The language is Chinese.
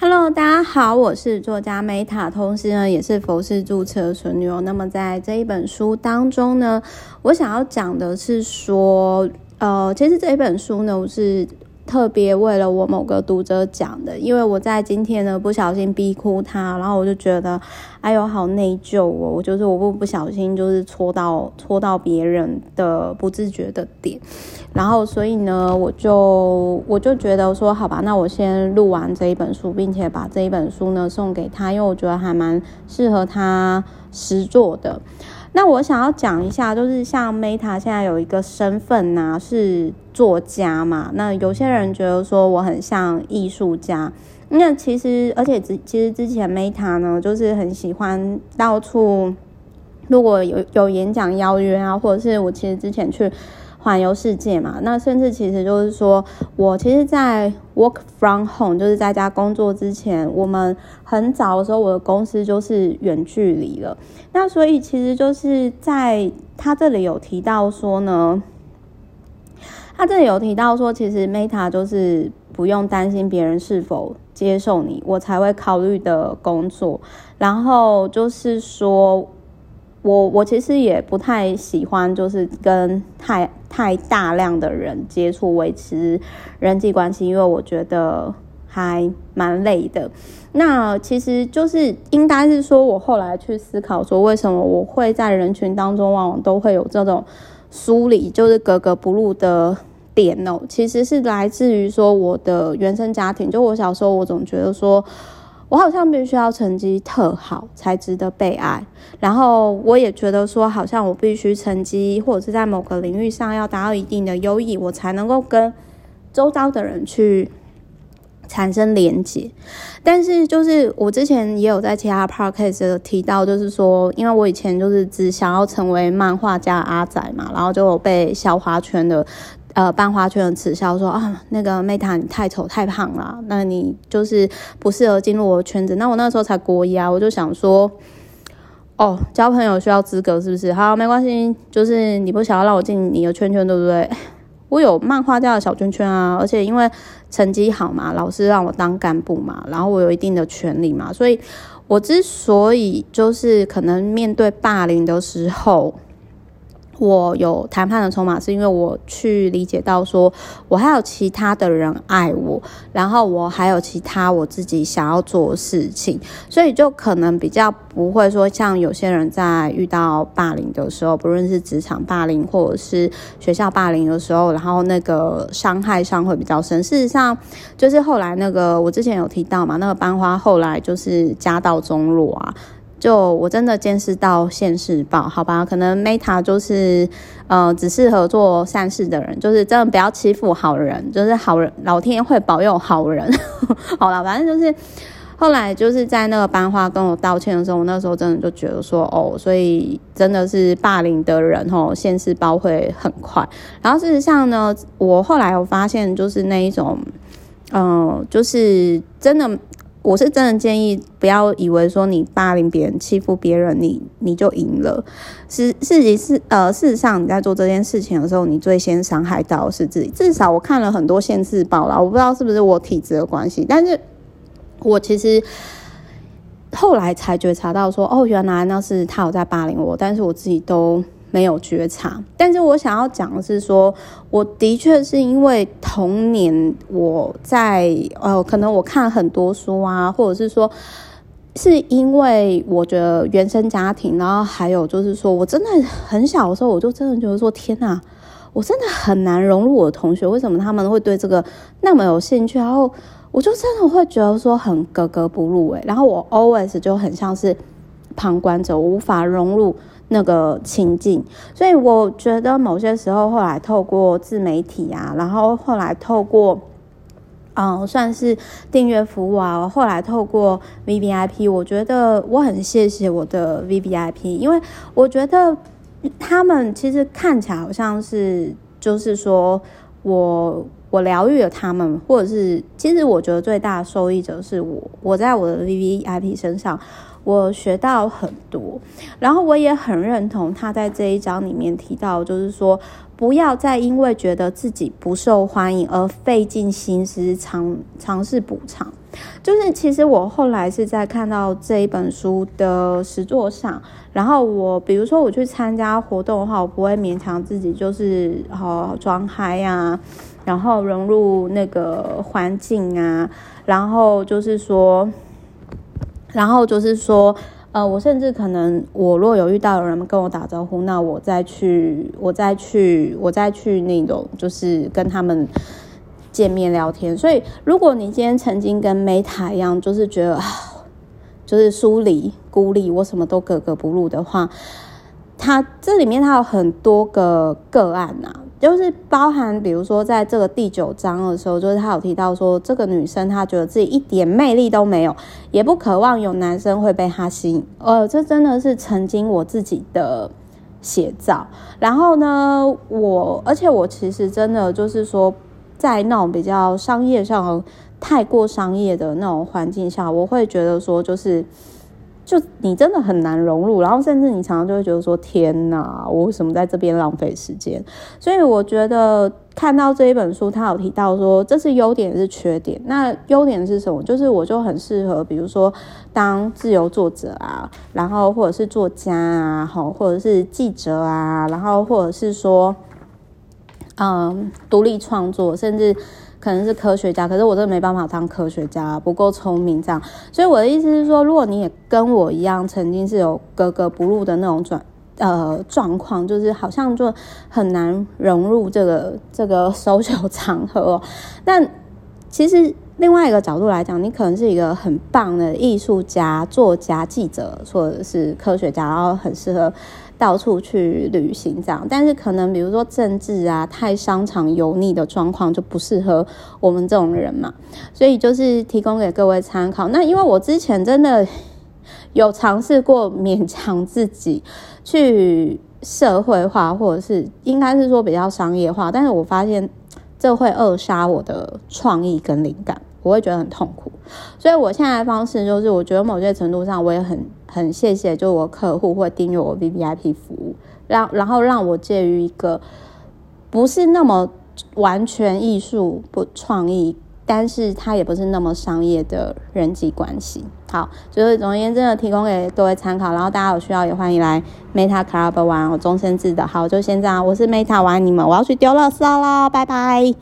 Hello，大家好，我是作家 Meta，同时呢也是佛系注册纯女。那么在这一本书当中呢，我想要讲的是说，呃，其实这一本书呢，我是。特别为了我某个读者讲的，因为我在今天呢不小心逼哭他，然后我就觉得，哎呦好内疚哦，我就是我不不小心就是戳到戳到别人的不自觉的点，然后所以呢我就我就觉得说好吧，那我先录完这一本书，并且把这一本书呢送给他，因为我觉得还蛮适合他实作的。那我想要讲一下，就是像 Meta 现在有一个身份呐、是作家嘛。那有些人觉得说我很像艺术家，那其实而且之其实之前 Meta 呢，就是很喜欢到处，如果有有演讲邀约啊，或者是我其实之前去。环游世界嘛，那甚至其实就是说，我其实，在 work from home，就是在家工作之前，我们很早的时候，我的公司就是远距离了。那所以其实就是在他这里有提到说呢，他这里有提到说，其实 Meta 就是不用担心别人是否接受你，我才会考虑的工作。然后就是说。我我其实也不太喜欢，就是跟太太大量的人接触，维持人际关系，因为我觉得还蛮累的。那其实就是应该是说，我后来去思考说，为什么我会在人群当中往往都会有这种疏离，就是格格不入的点哦。其实是来自于说我的原生家庭，就我小时候，我总觉得说。我好像必须要成绩特好才值得被爱，然后我也觉得说，好像我必须成绩或者是在某个领域上要达到一定的优异，我才能够跟周遭的人去产生连接。但是就是我之前也有在其他 podcast 提到，就是说，因为我以前就是只想要成为漫画家阿仔嘛，然后就有被校花圈的。呃，班花圈的耻笑说啊，那个 Meta 你太丑太胖了，那你就是不适合进入我的圈子。那我那时候才国一啊，我就想说，哦，交朋友需要资格是不是？好，没关系，就是你不想要让我进你的圈圈，对不对？我有漫画家的小圈圈啊，而且因为成绩好嘛，老师让我当干部嘛，然后我有一定的权利嘛，所以我之所以就是可能面对霸凌的时候。我有谈判的筹码，是因为我去理解到说，我还有其他的人爱我，然后我还有其他我自己想要做的事情，所以就可能比较不会说像有些人在遇到霸凌的时候，不论是职场霸凌或者是学校霸凌的时候，然后那个伤害上会比较深。事实上，就是后来那个我之前有提到嘛，那个班花后来就是家道中落啊。就我真的见识到现世报，好吧？可能 Meta 就是，呃，只适合做善事的人，就是真的不要欺负好人，就是好人，老天爷会保佑好人。好了，反正就是后来就是在那个班花跟我道歉的时候，我那时候真的就觉得说，哦，所以真的是霸凌的人吼，现世报会很快。然后事实上呢，我后来有发现，就是那一种，嗯、就是真的。我是真的建议不要以为说你霸凌别人、欺负别人，你你就赢了。是事实是呃，事实上你在做这件事情的时候，你最先伤害到的是自己。至少我看了很多现世报啦，我不知道是不是我体质的关系，但是我其实后来才觉察到说，哦，原来那是他有在霸凌我，但是我自己都。没有觉察，但是我想要讲的是说，我的确是因为童年我在呃，可能我看很多书啊，或者是说，是因为我觉得原生家庭，然后还有就是说我真的很小的时候，我就真的觉得说，天哪，我真的很难融入我的同学，为什么他们会对这个那么有兴趣？然后我就真的会觉得说很格格不入诶，然后我 always 就很像是旁观者，我无法融入。那个情境，所以我觉得某些时候，后来透过自媒体啊，然后后来透过，嗯，算是订阅服务啊，后来透过 VVIP，我觉得我很谢谢我的 VVIP，因为我觉得他们其实看起来好像是，就是说我我疗愈了他们，或者是其实我觉得最大的受益者是我，我在我的 VVIP 身上。我学到很多，然后我也很认同他在这一章里面提到，就是说不要再因为觉得自己不受欢迎而费尽心思尝尝试补偿。就是其实我后来是在看到这一本书的实作上，然后我比如说我去参加活动的话，我不会勉强自己就是好装嗨啊，然后融入那个环境啊，然后就是说，然后就是说。呃，我甚至可能，我若有遇到有人跟我打招呼，那我再去，我再去，我再去那种，就是跟他们见面聊天。所以，如果你今天曾经跟 Meta 一样，就是觉得就是疏离、孤立，我什么都格格不入的话，它这里面它有很多个个案呐、啊。就是包含，比如说，在这个第九章的时候，就是他有提到说，这个女生她觉得自己一点魅力都没有，也不渴望有男生会被她吸引。呃，这真的是曾经我自己的写照。然后呢，我而且我其实真的就是说，在那种比较商业上太过商业的那种环境下，我会觉得说，就是。就你真的很难融入，然后甚至你常常就会觉得说：“天哪，我为什么在这边浪费时间？”所以我觉得看到这一本书，他有提到说这是优点是缺点。那优点是什么？就是我就很适合，比如说当自由作者啊，然后或者是作家啊，好，或者是记者啊，然后或者是说，嗯，独立创作，甚至。可能是科学家，可是我真的没办法当科学家，不够聪明这样。所以我的意思是说，如果你也跟我一样，曾经是有格格不入的那种转呃状况，就是好像就很难融入这个这个 social 场合哦。但其实另外一个角度来讲，你可能是一个很棒的艺术家、作家、记者，或者是科学家，然后很适合。到处去旅行这样，但是可能比如说政治啊，太商场油腻的状况就不适合我们这种人嘛，所以就是提供给各位参考。那因为我之前真的有尝试过勉强自己去社会化，或者是应该是说比较商业化，但是我发现这会扼杀我的创意跟灵感。我会觉得很痛苦，所以我现在的方式就是，我觉得某些程度上，我也很很谢谢，就我客户会订阅我 VVIP 服务，让然后让我介于一个不是那么完全艺术不创意，但是它也不是那么商业的人际关系。好，就是总而言之的提供给各位参考，然后大家有需要也欢迎来 Meta Club 玩，我终身制的。好，就先这样，我是 Meta，我爱你们，我要去丢垃圾了，拜拜。